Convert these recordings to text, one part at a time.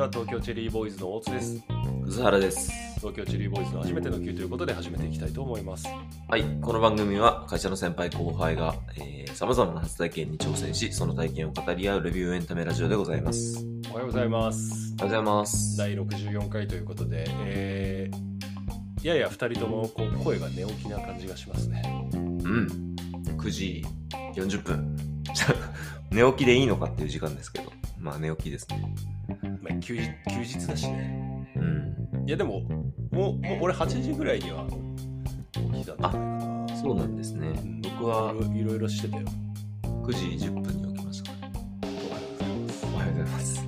ちは東京チェリーボーイズの大津です葛原です。東京チェリーボーイズの初めての級ということで始めていきたいと思いますはい。この番組は会社の先輩後輩が、えー、様々な初体験に挑戦し、その体験を語り合うレビューエンタメラジオでございます。おはようございますおはようございます。第64回ということで、えー、やや2人ともこう声が寝起きな感じがしますねうん。9時40分。寝起きでいいのかっていう時間ですけど。まあ寝起きですね。まあ、休日休日だしねうん。いやでももうもう俺8時ぐらいには起きたんじゃないかなそうなんですねうん。僕はいろいろしてたよ9時10分に起きました。おはようございますおはようございます。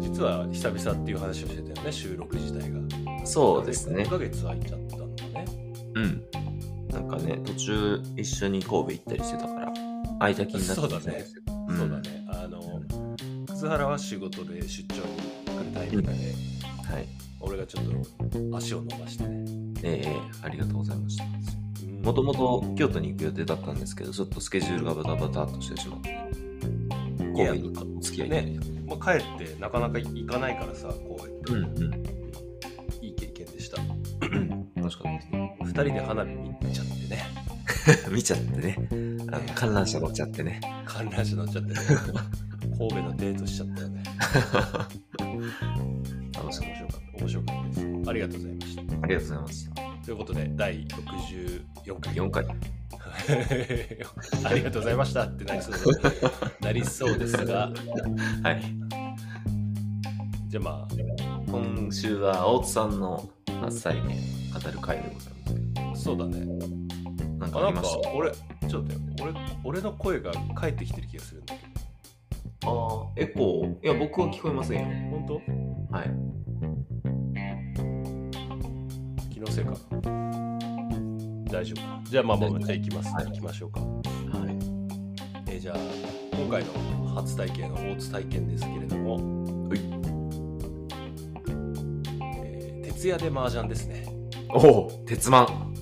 実は久々っていう話をしてたよね収録自体がそうですね1。ヶ月空いちゃったんだねうん。なんかね、途中一緒に神戸行ったりしてたから、空いた気になってたんですよ。んそうだ。ねあの葛原は仕事で出張に来るタイミングで、はい。俺がちょっと足を伸ばしてねええありがとうございました。うんもともと京都に行く予定だったんですけど、ちょっとスケジュールがバタバタっとしてしまって、神戸にお付き合いね、まあ、帰ってなかなか行かないからさこううんうん。いい経験でした楽しかったですね。2人で花火見ちゃってね 見ちゃってね。あの観覧車乗っちゃってね。観覧車乗っちゃってね神戸のデートしちゃったよね。楽しかっ面白かった。面白かったです。ありがとうございました。た。ありがとうございました。ということで第64回。4回。ありがとうございましたってなりそうでなりそうですが。はい。じゃあま今週は大津さんの初体験語る回でございますそうだね。ど、なんかありました俺ちょっと待って俺俺の声が返ってきてる気がするんだけああ、エコー？いや、僕は聞こえませんよ。ど本はい。当気のせいか大丈夫かじゃあまあまあじゃあ行きます、はい行きましょうかはい。えーじゃあ今回の初体験大津体験ですけれどもはいえー徹夜で麻雀ですねおお鉄マン。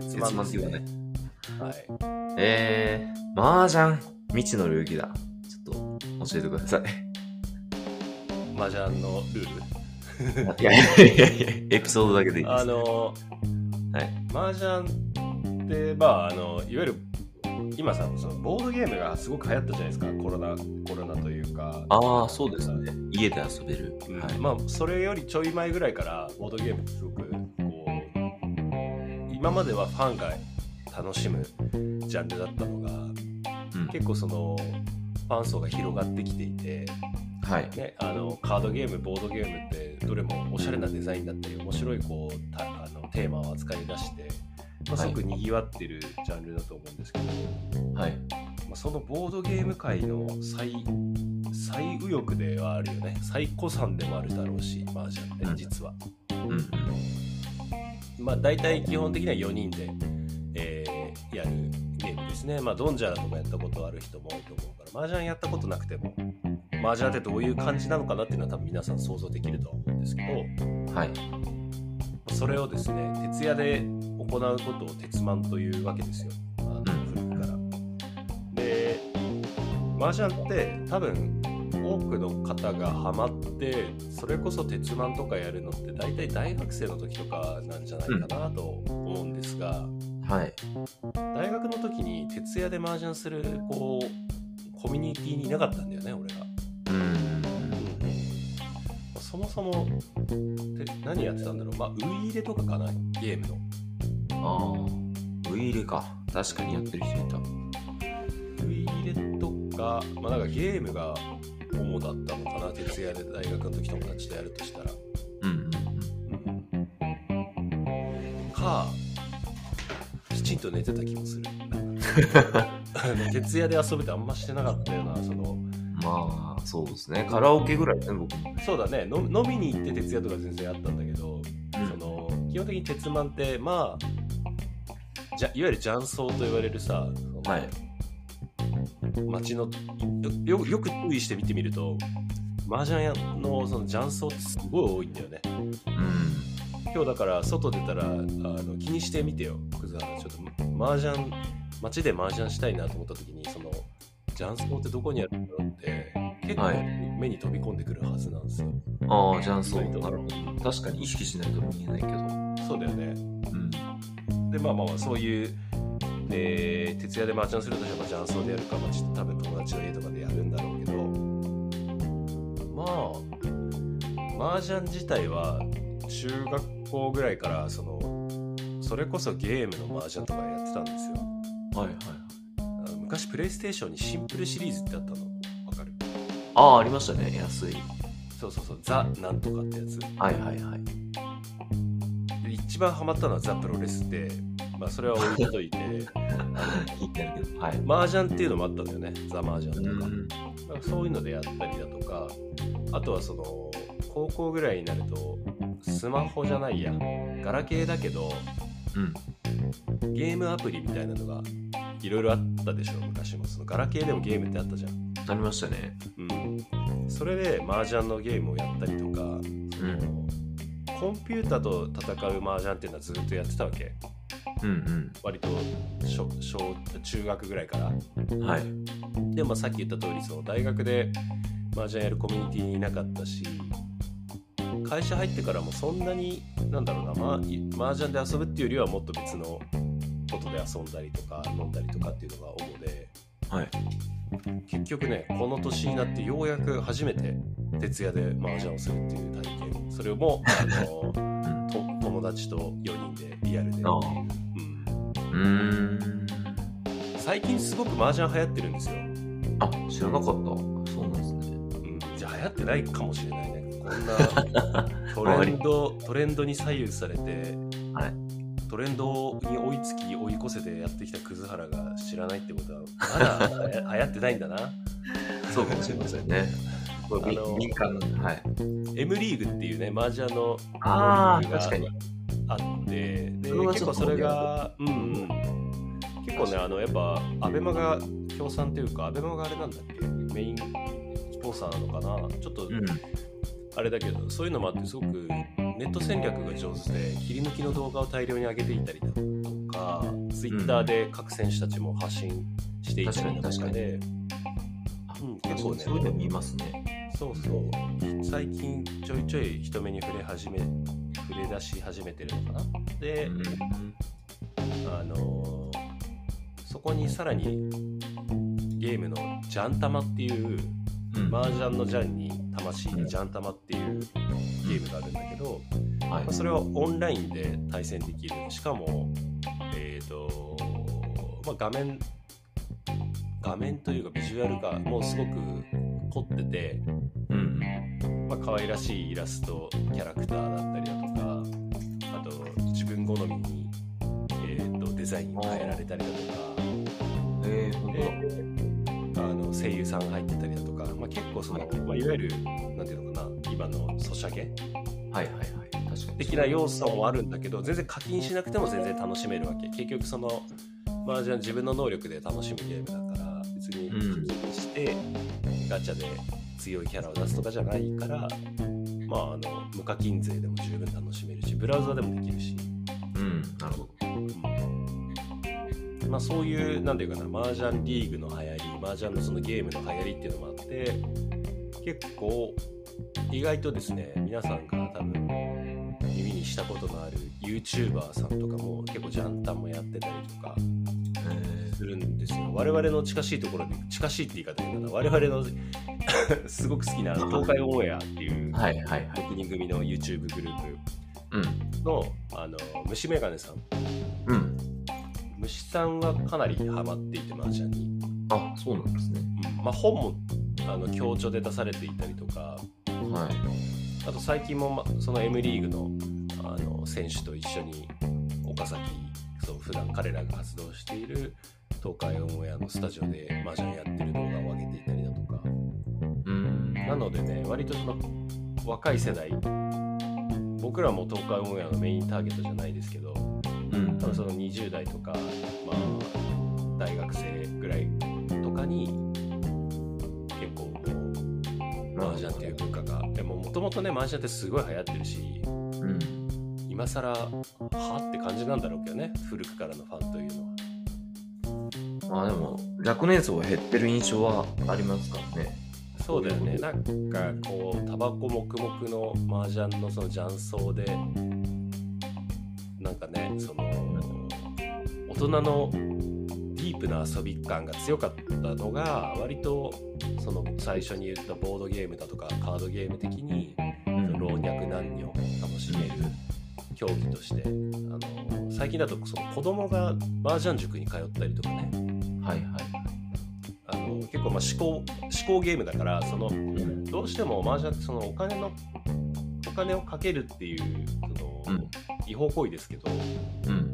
鉄鉄マンですっていうかね。はいえー、麻雀。未知の領域だ。教えてください。麻雀のルールいやいやいやいや、エピソードだけでいいです。あのはい。麻雀ってまああのいわゆる今さそのボードゲームがすごく流行ったじゃないですかコロナコロナというかああ、そうですね。家で遊べる。うんはい。まあそれよりちょい前ぐらいからボードゲームってすごくこう今まではファンが楽しむジャンルだったのがうん結構そのファン層が広がってきていて、はい。ね、あのカードゲームボードゲームってどれもおしゃれなデザインだったり面白いこうたあのテーマを扱い出して、まあ、すごくにぎわってるジャンルだと思うんですけど、はい。まあ、そのボードゲーム界の最最右翼ではあるよね最古参でもあるだろうし麻雀ってうん実は、うんうん。まあ大体基本的には4人で、えーやるねまあドンジャラとかやったことある人も多いと思うから麻雀やったことなくても麻雀ってどういう感じなのかなっていうのは多分皆さん想像できるとは思うんですけどはい。それをですね徹夜で行うことを鉄マンというわけですよあのうん古くから。で麻雀って多分多くの方がハマってそれこそ鉄マンとかやるのって大体大学生の時とかなんじゃないかなと思うんですが、はい。大学の時に徹夜で麻雀するこうコミュニティにいなかったんだよね俺が。うん。そもそもて何やってたんだろうまあウイイレとかかなゲームの。ああ。ウイイレか。確かにやってる人いた。ウイイレとか、まあ、なんかゲームが主だったのかな徹夜で大学の時友達とやるとしたら。うんうんかきちんと寝てた気もする 徹夜で遊ぶってあんましてなかったよなそのうん。まあ、そうですね。カラオケぐらいね、僕も。そうだねの飲みに行って徹夜とか全然あったんだけど、その基本的に鉄マンってまあじゃいわゆる雀荘と言われるさ、はい。街のよよよく注意して見てみると麻雀屋のその雀荘ってすごい多いんだよねうん。今日だから外出たらあの気にしてみてよ葛原ちょっと麻雀街で麻雀したいなと思った時にその雀荘ってどこにあるんだろうって結構目に飛び込んでくるはずなんですよ。ああ、雀荘。意外となるほど。確かに意識しないと見えないけど。そうだよね。うん。でまあまあそういう、えー徹夜で麻雀するとしたら雀荘でやるか、まあ、ちょっと多分友達の家とかでやるんだろうけどまあ麻雀自体は中学校ぐらいからそのそれこそゲームの麻雀とかやってたんですよはいはい。あの昔プレイステーションにシンプルシリーズってあったのわかる？ああ、ありましたね。安い。そうそうそうザなんとかってやつはいはいはい。で一番ハマったのはザプロレスでまあそれは置いといて 聞いてるけど。はい。麻雀っていうのもあったんだよねザ麻雀とか、うんまあそういうのでやったりだとかあとはその高校ぐらいになるとスマホじゃないやガラケーだけどうん。ゲームアプリみたいなのがいろいろあったでしょ昔もそのガラケーでもゲームってあったじゃん、ありましたね。うん、それで麻雀のゲームをやったりとか、そのコンピューターと戦う麻雀っていうのはずっとやってたわけうん割と小小中学ぐらいからうん。はい。でもさっき言った通りその大学で麻雀やるコミュニティにいなかったし会社入ってからもそんなになんだろうな、ま、麻雀で遊ぶっていうよりはもっと別のことで遊んだりとか飲んだりとかっていうのが主ではい。結局ねこの年になってようやく初めて徹夜で麻雀をするっていう体験それもあの友達と4人でリアルで。うん。最近すごく麻雀流行ってるんですよあ、知らなかった。そうなんですね。うん、じゃあ流行ってないかもしれないね。こんな トレンドトレンドに左右されて、はいトレンドに追いつき追い越せてやってきた葛原が知らないってことはまだ 流行ってないんだな。そうかもしれませんね。あの民間の。はい。M リーグっていうね麻雀のああ、リーグが確かに。あってで結構それがうんうん結構ねあのやっぱアベマが協賛というかアベマがあれなんだっけ？メインスポンサーなのかな？ちょっとうん。あれだけどそういうのもあってすごくネット戦略が上手で切り抜きの動画を大量に上げていたりだとか、ツイッターで各選手たちも発信していたりだとかで、うん結構ねそういうの見ますね。そうそう最近ちょいちょい人目に触れ始め触れ出し始めてるのかなで、うん。あのーそこにさらにゲームのジャンタマっていううん。麻雀のジャンに魂にジャンタマっていうゲームがあるんだけど、はいまあ、それはオンラインで対戦できるしかもえっ、と、まあ、画面画面というかビジュアルがもうすごく凝ってて、うん。まあ可愛らしいイラストキャラクターだったりだとかあと自分好みに、えー、とデザインを変えられたりだとかえー、本当だ。あの声優さんが入ってたりだとか、まあ、結構その、まあ、いわゆるなんていうのかな今のソシャゲ？はいはいはい。確かに。的な要素もあるんだけど全然課金しなくても全然楽しめるわけ結局その麻雀自分の能力で楽しむゲームだから別にうん課金してガチャで強いキャラを出すとかじゃないからまああの無課金税でも十分楽しめるしブラウザでもできるし、うん。なるほど。うんまあそういうなんていうかな麻雀リーグの流行り麻雀のそのゲームの流行りっていうのもあって結構意外とですね皆さんが多分耳にしたことのある YouTuber さんとかも結構ジャンタンもやってたりとかえするんですよ我々の近しいところで近しいって言い方変だな我々の すごく好きな東海オンエアっていうー、はいはいはい。6人組の YouTube グルーうん。プのあの虫眼鏡さんうん。虫さんはかなりハマっていて麻雀に、あ、そうなんですね。うんまあ、本もあの強調で出されていたりとかはい。あと最近も、ま、その M リーグのあの選手と一緒に岡崎そう普段彼らが活動している東海オンエアのスタジオで麻雀やってる動画を上げていたりだとかうん。なのでね割とその若い世代僕らも東海オンエアのメインターゲットじゃないですけどうん。多分その20代とか、まあ、大学生ぐらいとかに結構こう麻雀っていう文化が。でももともとね麻雀ってすごい流行ってるしうん。今更はって感じなんだろうけどね古くからのファンというのは。まあでも、若年層は減ってる印象はありますからね。そうだよね。なんかこうタバコ黙々の麻雀のその雀荘でなんかねその大人のープな遊び感が強かったのが割とその最初に言ったボードゲームだとかカードゲーム的にうん老若男女楽しめる競技としてあの最近だとその子供が麻雀塾に通ったりとかねはいはい。あの結構まあ思考思考ゲームだからそのうんどうしても麻雀ってそのお金のお金をかけるっていうその、うん違法行為ですけどうん。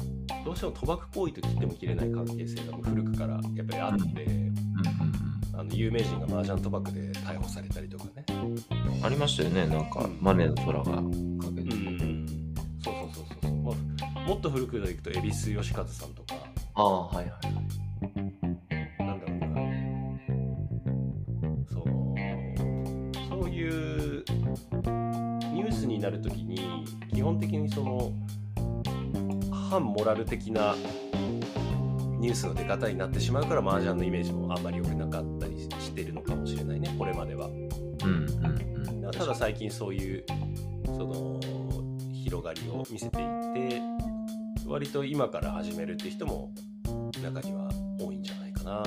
どうしても賭博行為と切っても切れない関係性が古くからやっぱりあって、うんあの有名人が麻雀賭博で逮捕されたりとかね。うん。ありましたよね、なんか、うんマネーの虎がかけて。うんそうそうそうそう、まあ、もっと古くでいくと恵比寿義和さんとかああ、はいはい。なんだろうなそのそういうニュースになるときに基本的にその反モラル的なニュースの出方になってしまうから麻雀のイメージもあんまり良くなかったりしてるのかもしれないねこれまでは。うんうんうん。ただ最近そういうその広がりを見せていて割と今から始めるって人も中には多いんじゃないかな。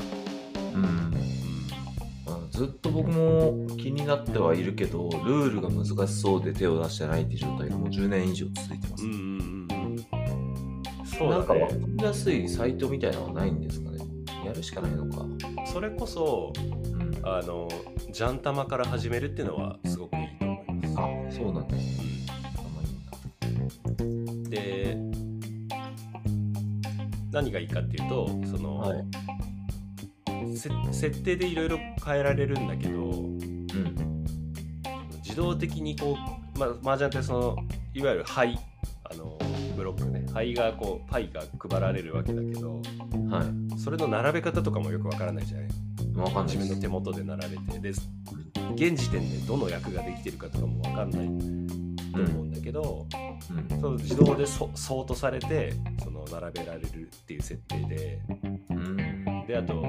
うん。ずっと僕も気になってはいるけど、ルールが難しそうで手を出してないっていう状態がもう10年以上続いてます。うんうんうんうん。そうなんかだね分かりやすいサイトみたいなのはないんですかね。やるしかないのか。それこそうん、ああのジャンタマから始めるっていうのはすごくいいと思います。そうなんです。あんまりで何がいいかっていうとその、はいせ設定でいろいろ変えられるんだけどうん。自動的にこう、まあ、麻雀ってそのいわゆる牌あのブロックね牌がこうパイが配られるわけだけどはい。それの並べ方とかもよくわからないじゃない？わかんない自分の手元で並べてで現時点でどの役ができてるかとかもわかんないと思うんだけど、うん。その自動でそソートされてその並べられるっていう設定でうん。であと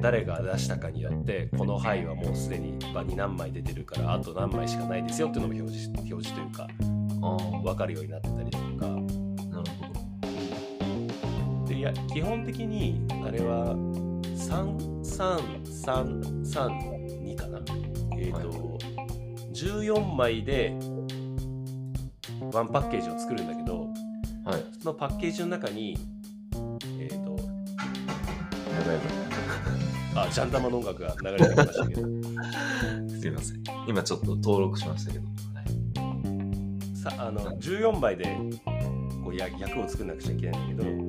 誰が出したかによってこの牌はもうすでに場に何枚出てるからあと何枚しかないですよっていうのも表示表示というかあ分かるようになってたりとかあ、なるほでいや基本的にあれは33332かなえっ、と、はい14枚でワンパッケージを作るんだけどど。はい。そのパッケージの中にえっ、とやばいやばい。あジャンタマの音楽が流れてきましたけど すいません。今ちょっと登録しましたけど。あの14枚でこうや役を作らなくちゃいけないんだけど、うんうん。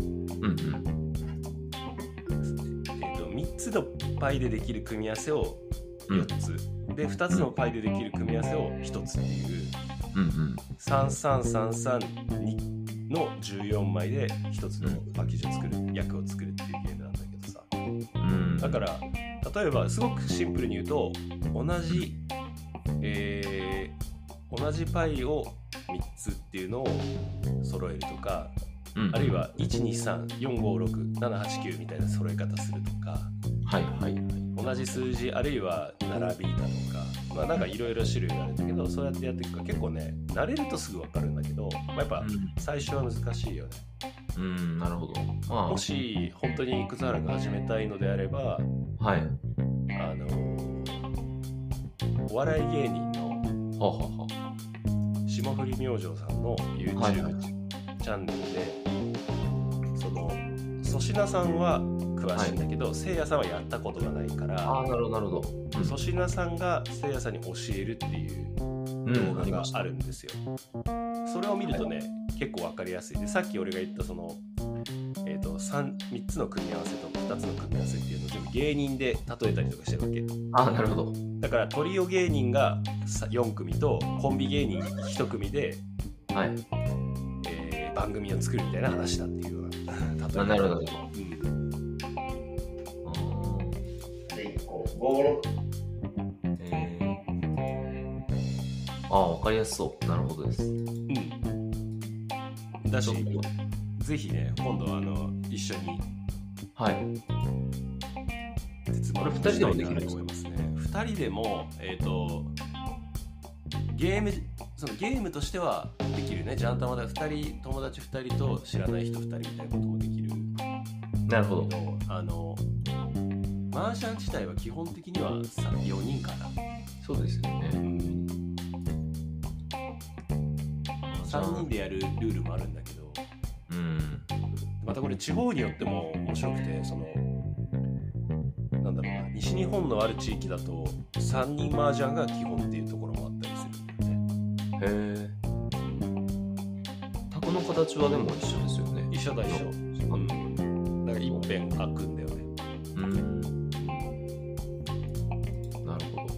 えー、と3つのパイでできる組み合わせを4つ、で2つのパイでできる組み合わせを1つっていううんうん。33332の14枚で1つのパッケージを作る役を作るっていうゲームなんだけどさうん。だから例えばすごくシンプルに言うと同じ、えー同じパイを3つっていうのを揃えるとかうん、あるいは123456789みたいな揃え方するとかはいはいはい。同じ数字あるいは並びだとかまあなんかいろいろ種類があるんだけどそうやってやっていくか結構ね慣れるとすぐ分かるんだけど、まあ、やっぱ最初は難しいよねうん、うん、なるほど。まあ、もし本当に葛原が始めたいのであればはい。あのお笑い芸人の。霜降り明星さんの YouTube、はいはいチャンネルでその粗品さんは詳しいんだけど、せいやさんはやったことがないからああ、なるほど、なるほど。粗品さんがせいやさんに教えるっていううん、動画。があるんですよ。それを見るとね、結構わかりやすいでさっき俺が言ったその、えー、と 3, 3つの組み合わせと2つの組み合わせっていうのを全部芸人で例えたりとかしてるわけああ、なるほど。だからトリオ芸人が4組とコンビ芸人1組で、はい。えー番組を作るみたいな話だっていうような例えあなるほど。うんあで、こう、ゴール、ーえー、ああ、わかりやすそう。なるほどです。うんだしぜひね今度はあの一緒にはい。鉄これ二人でもできるんですか？と思いますね。2 2人でもえっ、とゲームそのゲームとしてはできるね。ジャンタマで2人友達2人と知らない人2人みたいなこともできる。なるほど。あのマージャン自体は基本的には4人かな。そうですよね。3人でやるルールもあるんだけど。うんまたこれ地方によっても面白くてそのなんだろうな西日本のある地域だと3人麻雀が基本っていうところもあったりするんだよね。へえタコの形はでも一緒ですよね。一緒だ一緒う。ん。だから一辺開くんだよね。うん。なるほど。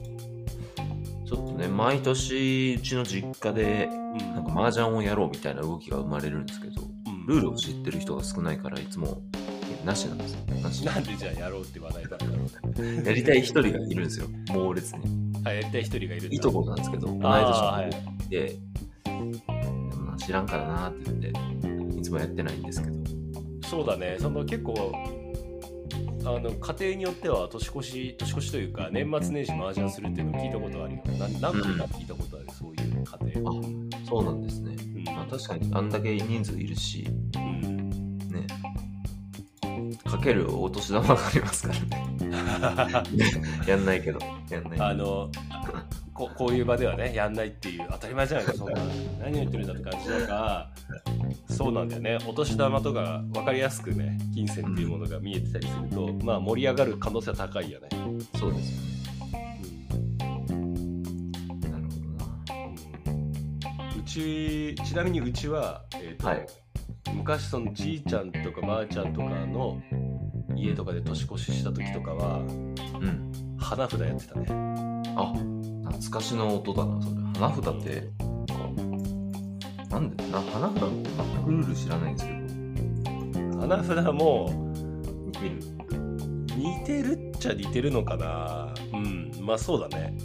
ちょっとね毎年うちの実家でうん。なんか麻雀をやろうみたいな動きが生まれるんですけど。うんルールを知ってる人が少ないからいつもえなしなんですよ。なし。なんでじゃあやろうって話題だったのやりたい一人がいるんですよ。猛烈に。あやりたい一人がいるんだ。いとこなんですけど同い年あーはい。知らんからなって言っていつもやってないんですけど。そうだね。その結構あの家庭によっては年越し年越しというか年末年始麻雀するっていうのを聞いたことあるよ。何何回か聞いたことある、そういう家庭。あそうなんですね、うん。まあ、確かにあんだけ人数いるしうん。ね。かけるお年玉がありますからね。やんないけど。やんないあのここういう場ではねやんないっていう当たり前じゃないかそんな。何を言ってるんだって感じだがそうなんだよね。お年玉とか分かりやすくね金銭っていうものが見えてたりすると、まあ盛り上がる可能性は高いよね、そうですよねちちなみにうちは、えーとはい。昔そのじいちゃんとかばあちゃんとかの家とかで年越しした時とかはうん。花札やってたね。あ懐かしの音だなそれ。花札ってなんでな花札って全くルール知らないんですけど。花札も似てる。似てるっちゃ似てるのかな。うんまあそうだね。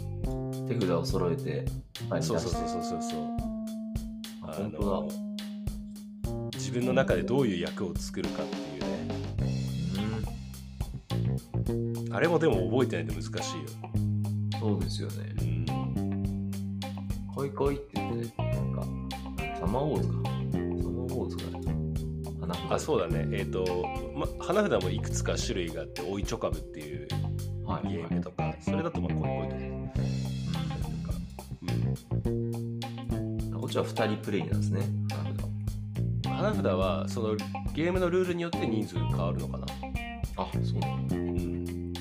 手札を揃えて前に出してそうそうそうそうそうそう本当の自分の中でどういう役を作るかっていうね。だあれもでも覚えてないと難しいよ。うんそうですよね。うん。恋恋って言ってねなんかサマーウォーズかサマーウォーズが花札。あそうだね。えっ、と、ま、花札もいくつか種類があって「おいちょかぶ」っていうはいゲームとか、それだとまあ恋恋とか。うんこっちは2人プレイなんですね。花札。花札はそのゲームのルールによって人数変わるのかな、あそうなんだ。うん、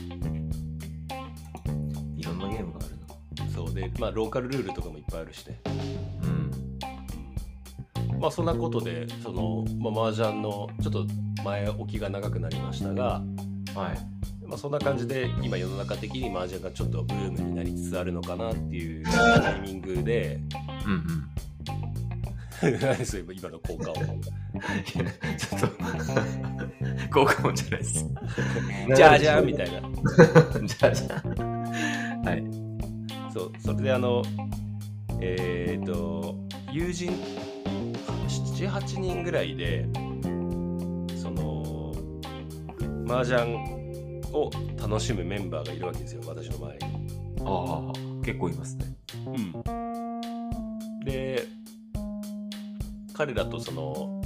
いろんなゲームがあるな。そうでまあローカルルールとかもいっぱいあるしね。うん。まあそんなことでその、まあ、麻雀のちょっと前置きが長くなりましたが、はい。まあ、そんな感じで今世の中的に麻雀がちょっとブームになりつつあるのかなっていうタイミングでうんうん何それ今の効果をいやちょっと効果音じゃないです。じゃあじゃあみたいな。じゃあじゃあはいそうそれであのえっ、と友人78人ぐらいでその麻雀を楽しむメンバーがいるわけですよ私の周りに。ああ結構いますね。うん、で彼らとその、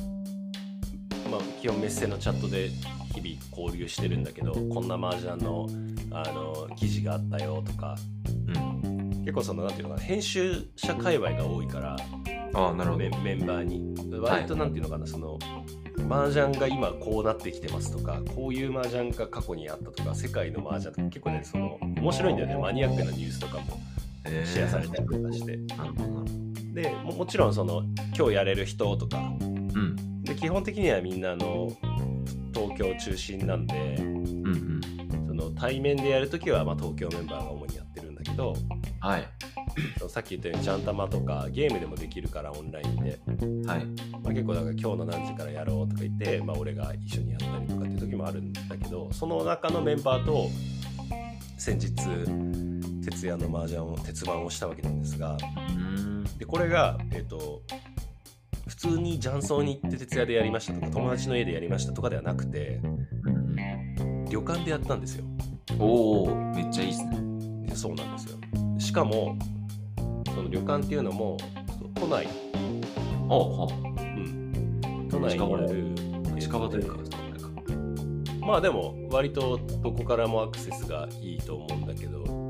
まあ、基本メッセのチャットで日々交流してるんだけどこんな麻雀のあの記事があったよとかうん。結構そのなんていうのかな編集者界隈が多いからああなるほど。メメンバーに。割となんていうのかな、その麻雀が今こうなってきてますとかこういう麻雀が過去にあったとか世界の麻雀とか結構ねその面白いんだよね。マニアックなニュースとかもえ。シェアされたりとかして。なるほどなるほどでももちろんその今日やれる人とか。うん。で基本的にはみんなあの東京中心なんでうんうん。その対面でやるときはまあ東京メンバーが主にやってるんだけど。はい。さっき言ったようにジャンタマとかゲームでもできるからオンラインで、はい。まあ、結構だから今日の何時からやろうとか言って、まあ、俺が一緒にやったりとかっていう時もあるんだけどその中のメンバーと先日徹夜の麻雀を鉄板をしたわけなんですがうん。でこれがえっ、と普通に雀荘に行って徹夜でやりましたとか友達の家でやりましたとかではなくてうん旅館でやったんですよ。おおめっちゃいいっすね。でそうなんですよ。しかもその旅館っていうのも都内、あはうん、都内にある近場というかまあでも割とどこからもアクセスがいいと思うんだけど、えー、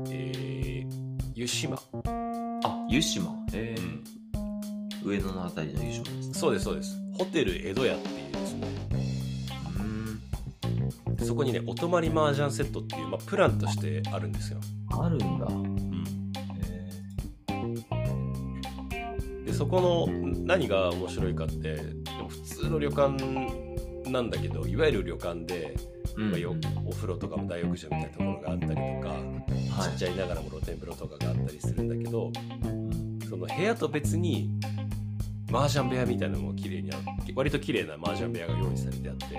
湯島、あ湯島。え。ー上野のあたりの湯島ですね。そうですそうです。ホテル江戸屋っていうですね。うんでそこにねお泊まり麻雀セットっていう、まあ、プランとしてあるんですよ、あるんだ。うん、え。でそこの何が面白いかってでも普通の旅館なんだけどいわゆる旅館で、ーまあよお風呂とかも大浴場みたいなところがあったりとか、はい。ちっちゃいながらも露天風呂とかがあったりするんだけどその部屋と別に麻雀部屋みたいなのも綺麗にあって割と綺麗な麻雀部屋が用意されてあって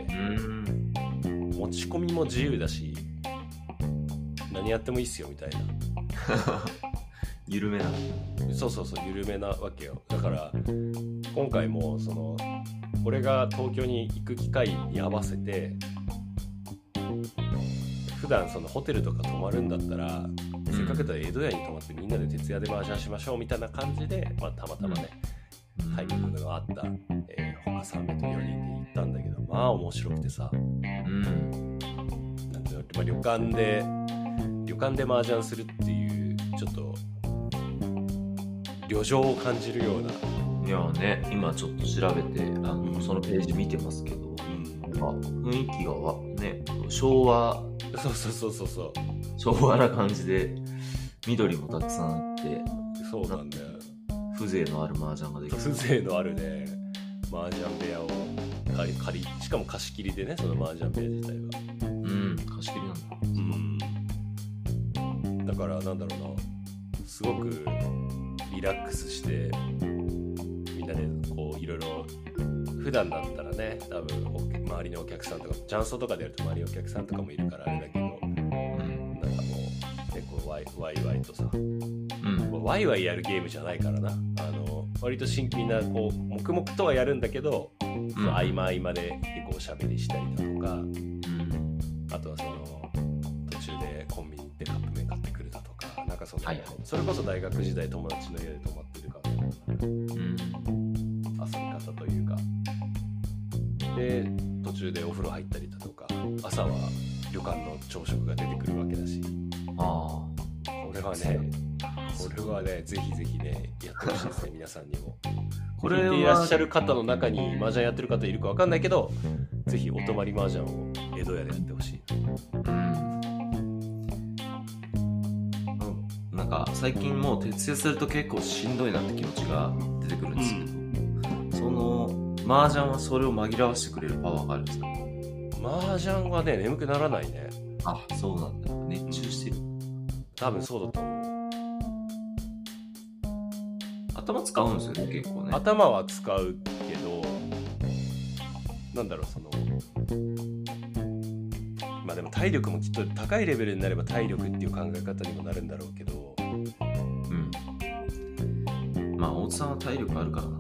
うん持ち込みも自由だし何やってもいいっすよみたいな。緩めな。そうそうそう緩めなわけよ。だから今回もその俺が東京に行く機会に合わせて普段そのホテルとか泊まるんだったら、せっかくだ江戸屋に泊まってみんなで徹夜で麻雀しましょうみたいな感じで、まあ、たまたまね、タイミングがあった、えー、他3名と4人で行ったんだけどまあ面白くてさ。うん。なんていうのまあ、旅館で旅館で麻雀するっていうちょっと旅情を感じるような、いやね今ちょっと調べてあのそのページ見てますけどうん、なんか雰囲気がわね昭和そうそうそうそうそう。昭和な感じで緑もたくさんあってそうなんだよ。風情のある麻雀ができる。風情のあるね。麻雀部屋を借り借りしかも貸し切りでねその麻雀部屋自体は。うん貸し切りなんだ。うん。だからなんだろうな。すごくリラックスしてみんなでこういろいろ普段だったらね多分お周りのお客さんとか雀荘とかでやると周りのお客さんとかもいるからあれだけどうんなんかもう結構ワイワイワイとさうん。ワイワイやるゲームじゃないからな。あの割と真みんなこう黙々とはやるんだけど、その合間合間で結構おしゃべりしたりだとかうん。あとはその途中でコンビニ行ってカップ麺買ってくるだとかなんかその、はいはい。それこそ大学時代友達の家で泊まってるか。うんで途中でお風呂入ったりだとか朝は旅館の朝食が出てくるわけだし。あこれはねこれはねぜひぜひねやってほしいですね 皆さんにも。これは聞いらっしゃる方の中に麻雀やってる方いるかわかんないけどぜひお泊まり麻雀を江戸屋でやってほしい。うん。なんか最近もう徹夜すると結構しんどいなって気持ちが出てくるんですけど、その麻雀はそれを紛らわしてくれるパワーがあるんですか？麻雀はね眠くならないね。あそうなんだ。熱中してる。多分そうだと思う。頭使うんですよね結構ね。頭は使うけどなんだろうそのまあでも体力もきっと高いレベルになれば体力っていう考え方にもなるんだろうけど。うん。まあ大津さんは体力あるからな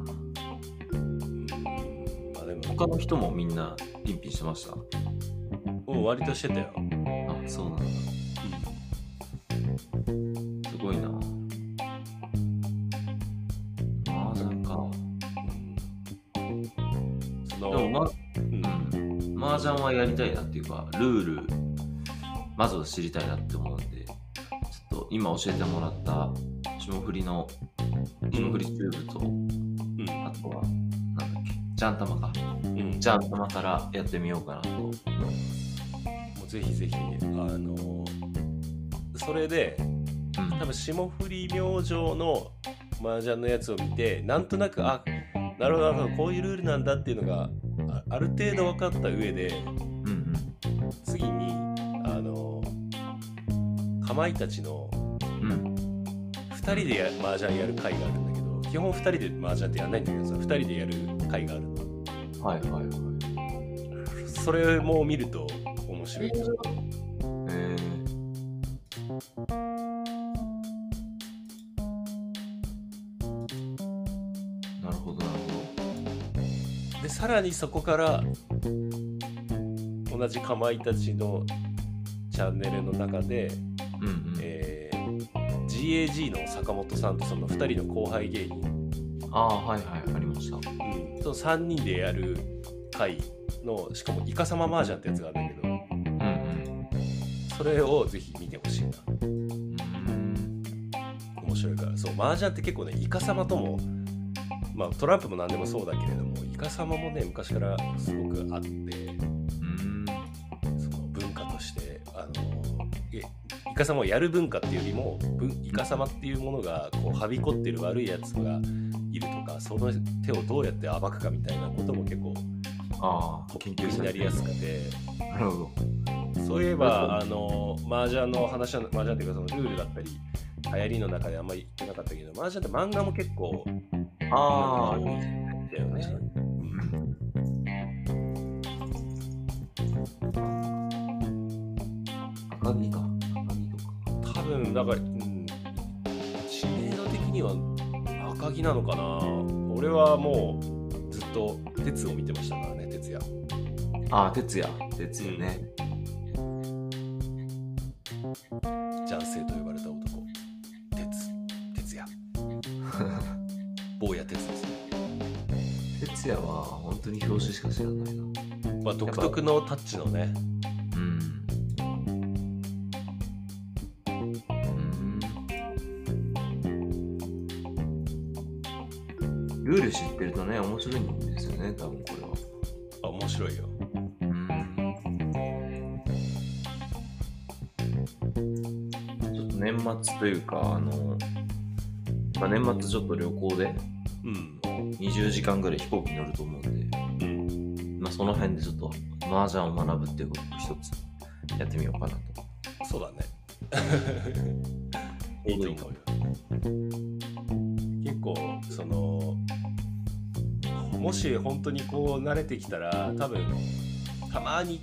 他の人もみんなピンピンしてました？うん割としてたよ、あそうなんだ。すごいな。麻雀か。うん。そでもまうん、麻雀はやりたいなっていうかルールまずは知りたいなって思うんでちょっと今教えてもらった霜降りの霜降りチューブと、うん。あとはなんだっけジャン玉かうんジャン玉からやってみようかなと。もうぜひぜひあのそれでうん。多分霜降り明星の麻雀のやつを見てなんとなくあなるほどなるほどこういうルールなんだっていうのがあある程度分かった上でうんうん次にあのかまいたちのうん。2人でや麻雀やる会があるんだけど基本2人で麻雀ってやんないんだけどさ2人でやる会がある。のはいはいはい。それも見ると面白いえー、なるほどなるほでさらにそこから同じかまいたちのチャンネルの中で、どうんうん、えー GAG の坂本さんとその2人の後輩芸人、ああはいはいありました。うん、と3人でやる回のしかもイカサマ麻雀ってやつがあるんだけど。うんうんそれをぜひ見てほしいな。うん。面白いから。そう麻雀って結構ねイカサマともまあトランプも何でもそうだけれどもイカサマもね昔からすごくあって。うん。その文化としてあのえイカサマをやる文化っていうよりも文イカサマっていうものがこうはびこってる悪いやつがその手をどうやって暴くかみたいなことも結構ああトピックになりやすくて。なるほど。そういえばあの麻雀の話は麻雀っていうかそのルールだったり流行りの中であんまり言ってなかったけど麻雀って漫画も結構ああだよね。赤木か。赤木とか。多分だから、うん、知名度的には赤木なのかな？俺はもうずっと鉄を見てましたからね鉄也ああ哲也哲也ね、ジャンセイと呼ばれた男。鉄。鉄也坊や鉄です。ね、哲也は本当に表紙しか知らないな。まあ、独特のタッチのねうんルール知ってるとね面白いんですよね多分これは。あ面白いよ。ちょっと年末というかあの、まあ、年末ちょっと旅行でうん。20時間ぐらい飛行機乗ると思うんで、うん。まあ、その辺でちょっと麻雀を学ぶっていうことを一つやってみようかなと。そうだね。いいと思うよもし本当にこう慣れてきたら多分たまに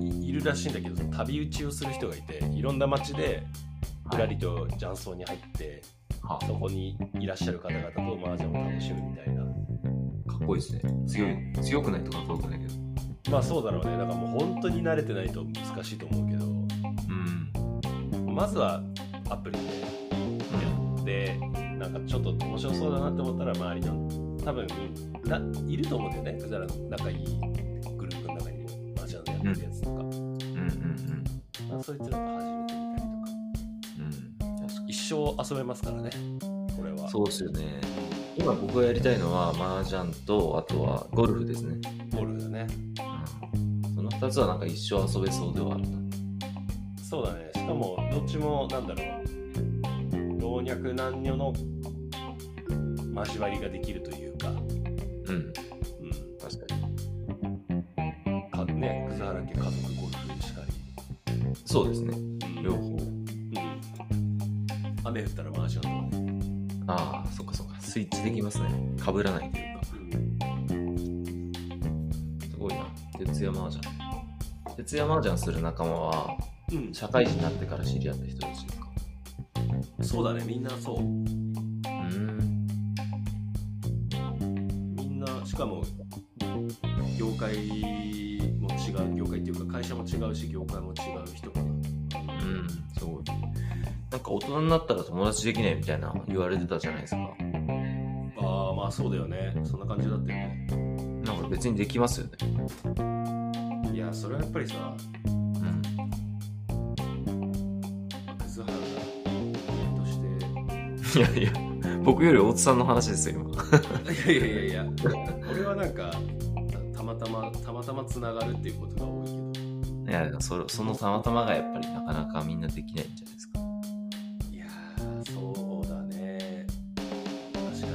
いいるらしいんだけど旅打ちをする人がいていろんな街でふらりと雀荘に入って、はそこにいらっしゃる方々と麻雀を楽しむみたいな。かっこいいですね。強い強くないとかっこよくないけど。まあそうだろうね。だからもう本当に慣れてないと難しいと思うけど。うん。まずはアプリでやってなんかちょっと面白そうだなって思ったら周りの多分ないると思うんだよね。うざらの仲いいグループの中にも麻雀やってるやつとか、うんうんうんまあ、そいつらと始めてみたりとか。うん。確かに一生遊べますからね。これは。そうですよね。今僕がやりたいのは麻雀とあとはゴルフですね、ゴルフだね。その2つはなんか一生遊べそうではあるな。そうだね。しかもどっちもなんだろう。老若男女の交わりができるというん。うん、確かに。かね。葛原家家族ゴルフしかり。そうですね。両方。うん。雨降ったら麻雀とかね、ああそっかそっか。スイッチできますね。かぶらないというか。すごいな。徹夜麻雀。徹夜麻雀する仲間はうん。社会人になってから知り合った人たちですか。そうだね。みんなそうしかも業界も違う業界っていうか会社も違うし業界も違う人かなうん。すごいなんか大人になったら友達できないみたいな言われてたじゃないですか。ああまあそうだよね。そんな感じだったよね。なんか別にできますよね。いやそれはやっぱりさうん。葛原としていやいや僕より大津さんの話ですよ今。いやいやいやいやなんかたたまたまたまたまつながるっていうことが多いけど。いやそそのたまたまがやっぱりなかなかみんなできないんじゃないですか。いやーそうだね。確か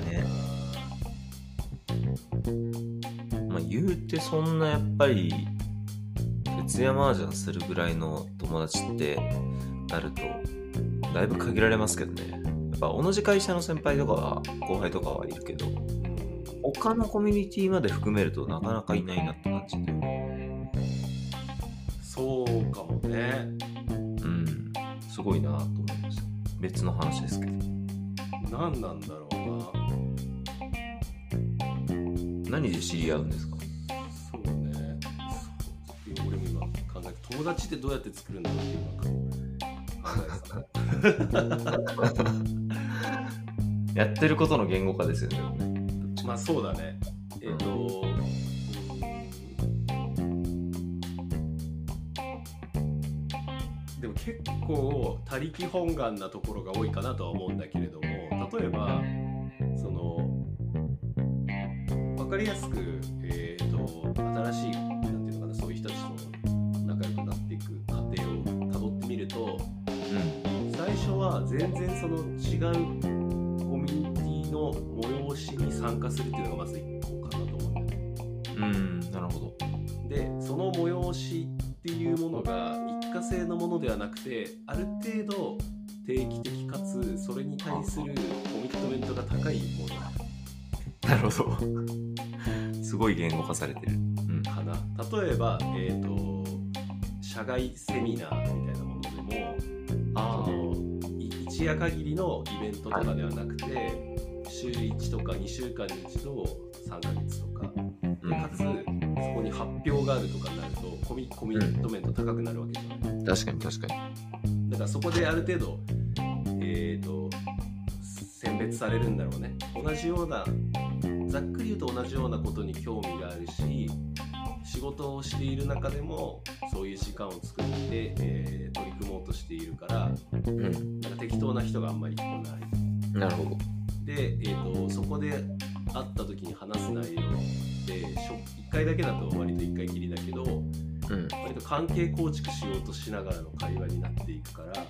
に。な、まあ言うてそんなやっぱり徹夜麻雀するぐらいの友達ってなるとだいぶ限られますけどね。やっぱ同じ会社の先輩とかは後輩とかはいるけどうん他のコミュニティまで含めるとなかなかいないなって感じ。でそうかもね。うん。すごいなと思いました。別の話ですけど。何なんだろうな。何で知り合うんですか？そうね。俺も今考えて友達ってどうやって作るんだろうっていうなんかやってることの言語化ですよね。まあそうだね。えっ、と、でも結構他力本願なところが多いかなとは思うんだけれども例えばその分かりやすく、えー、と新しいなんていうのかなそういう人たちと仲良くなっていく過程をたどってみるとうん。最初は全然その違うしに参加するっていうのがまず一個かなと思うんだよね。うん、なるほど。でその催しっていうものが一過性のものではなくてある程度定期的かつそれに対するコミットメントが高いものなるほど。すごい言語化されてる。うん。かな例えば、えー、と社外セミナーみたいなものでもあ一夜限りのイベントとかではなくて、週1とか2週間に一度3ヶ月とかうんでかつそこに発表があるとかになるとコミコミットメント高くなるわけじゃない、確かに確かに。だからそこである程度えっ、と選別されるんだろうね同じようなざっくり言うと同じようなことに興味があるし仕事をしている中でもそういう時間を作って、えー取り組もうとしているからうん。なんか適当な人があんまり来ないなるほど。で、えー、とそこで会った時に話す内容って1回だけだと割と1回きりだけどうん。割と関係構築しようとしながらの会話になっていくから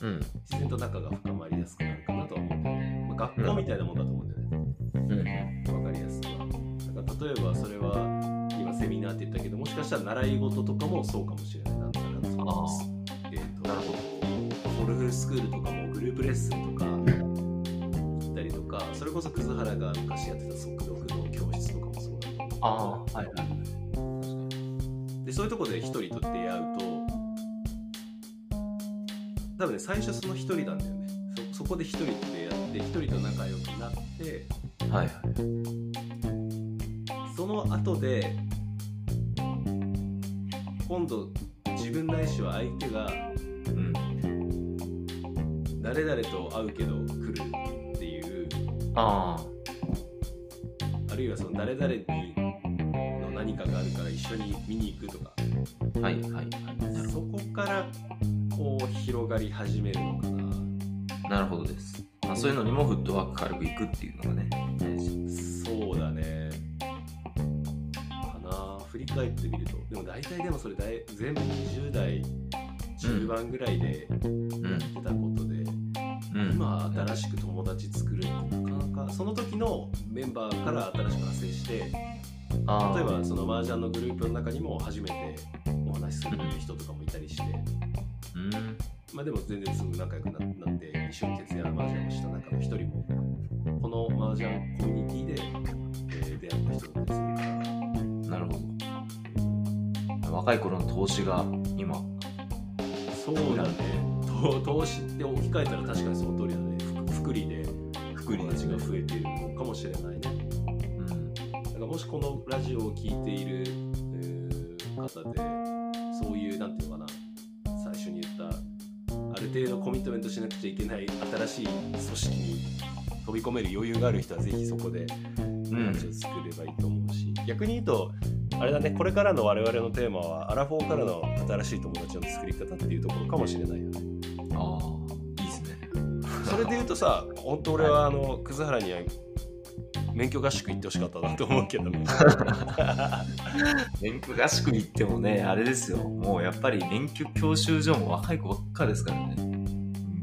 うん。自然と仲が深まりやすくなるかなとは思うんだよね、まあ、学校みたいなもんだと思うんだよねうん。分かりやすくはだから例えばそれは今セミナーって言ったけどもしかしたら習い事とかもそうかもしれないなんだかんだそのえー、となるほゴルフスクールとかもグループレッスンとかりとかそれこそ葛原が昔やってた速読の教室とかもそうだと思うああ、はいはい。でそういうところで一人と出会うと多分ね最初その一人なんだよねそそこで一人と出会って一人と仲良くなってはいはい。その後で今度自分ないしは相手がうん。誰々と会うけど来るああるいはその誰々にの何かがあるから一緒に見に行くとかあ。はいはいはい。なるそこからこう広がり始めるのかななるほどです。まあ、そういうのにもフットワーク軽くいくっていうのがね、大事。そうだねかな振り返ってみるとでも大体でもそれ大全部20代中盤ぐらいでやってたことで、うん。今新しく友達作るってなかその時のメンバーから新しく派生して例えばその麻雀のグループの中にも初めてお話しする人とかもいたりして、うん。まあでも全然すぐ仲良くななって一緒に徹夜の麻雀をした中の一人もこの麻雀コミュニティで、えー出会った人だったりする。なるほど。若い頃の投資が今、そうだね。と投資って置き換えたら確かにその通りだ福利友達が増えているのかもしれないね。うん。だからもしこのラジオを聞いている、えー方でそういうなんていうのかな最初に言ったある程度コミットメントしなくちゃいけない新しい組織に飛び込める余裕がある人はぜひそこでうん。ラジオ作ればいいと思うし、逆に言うとあれだねこれからの我々のテーマはアラフォーからの新しい友達の作り方っていうところかもしれないよね。ああ、いいですね。それで言うとさ 本当俺はあの葛原には免許合宿行ってほしかったなと思うけどね 免許合宿行ってもね、あれですよ。もうやっぱり免許教習所も若い子ばっかですからね。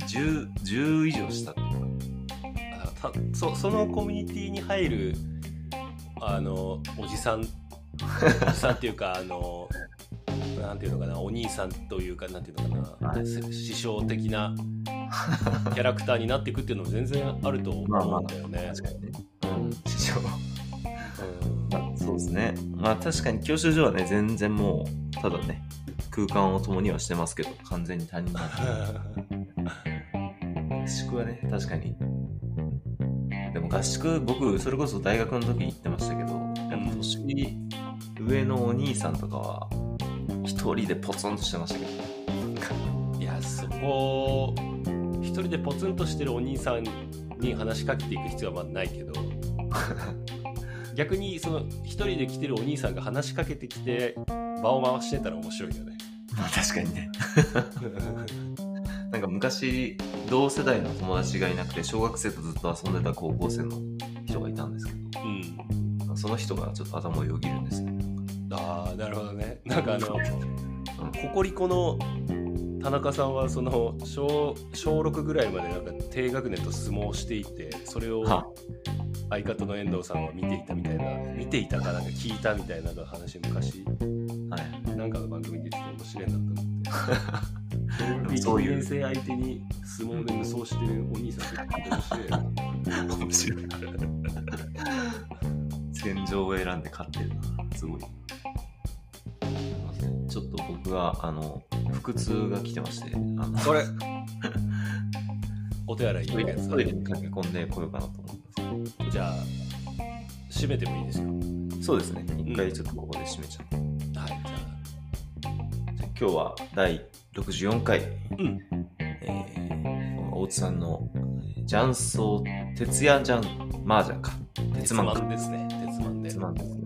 10、10以上したっていうか。あたそそのコミュニティに入るあのおじさんおじさんっていうかあのなんていうのかなお兄さんというかなんていうのかな、はいせ師匠的な キャラクターになっていくっていうのも全然あると思うんだよね。確かにね。うん、師匠。うんまあ、そうですね。まあ確かに教習所はね、全然もう、ただね、空間を共にはしてますけど、完全に他人なんで。合宿はね、確かに。でも合宿、僕、それこそ大学の時に行ってましたけど、やっぱ年上のお兄さんとかは、一人でポツンとしてましたけど、いややそこ一人でポツンとしてるお兄さんに話しかけていく必要はないけど。逆にその一人で来てるお兄さんが話しかけてきて場を回してたら面白いよね。まあ確かにね。なんか昔、同世代の友達がいなくて、小学生とずっと遊んでた高校生の人がいたんですけうん。ど、その人がちょっと頭をよぎるんですね。ああなるほどね。なんかあの うん。ココリコの田中さんはその小小6ぐらいまでなんか低学年と相撲をしていてそれをは相方の遠藤さんは見ていたみたいな見ていたかなんか聞いたみたいな話昔はい。なんかの番組で言ってて面白いなと思っても そういう1年生相手に相撲で無双してるお兄さんって面白い面白い。戦場を選んで勝ってるな。すごい。ちょっと僕は、あの、腹痛が来てまして、あの、それ？お手洗い行くやつトイレに駆け込んでこようかなと思うんですけどじゃあ閉めてもいいですか？そうですね。一回ちょっとここで締めちゃう。はいじゃあ今日は第64回、あうんえー、大津さんのえー雀荘徹夜ジャン麻雀か。鉄マンか。ですね鉄マンで鉄マンですね。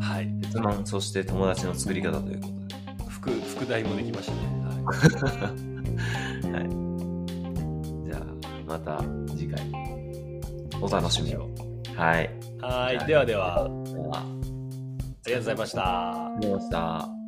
はい鉄マン、そして友達の作り方ということで。もできましたねはい はい。じゃあ、また次回、お楽しみを。はい。はいではではでは、ありがとうございましたありがとうございました。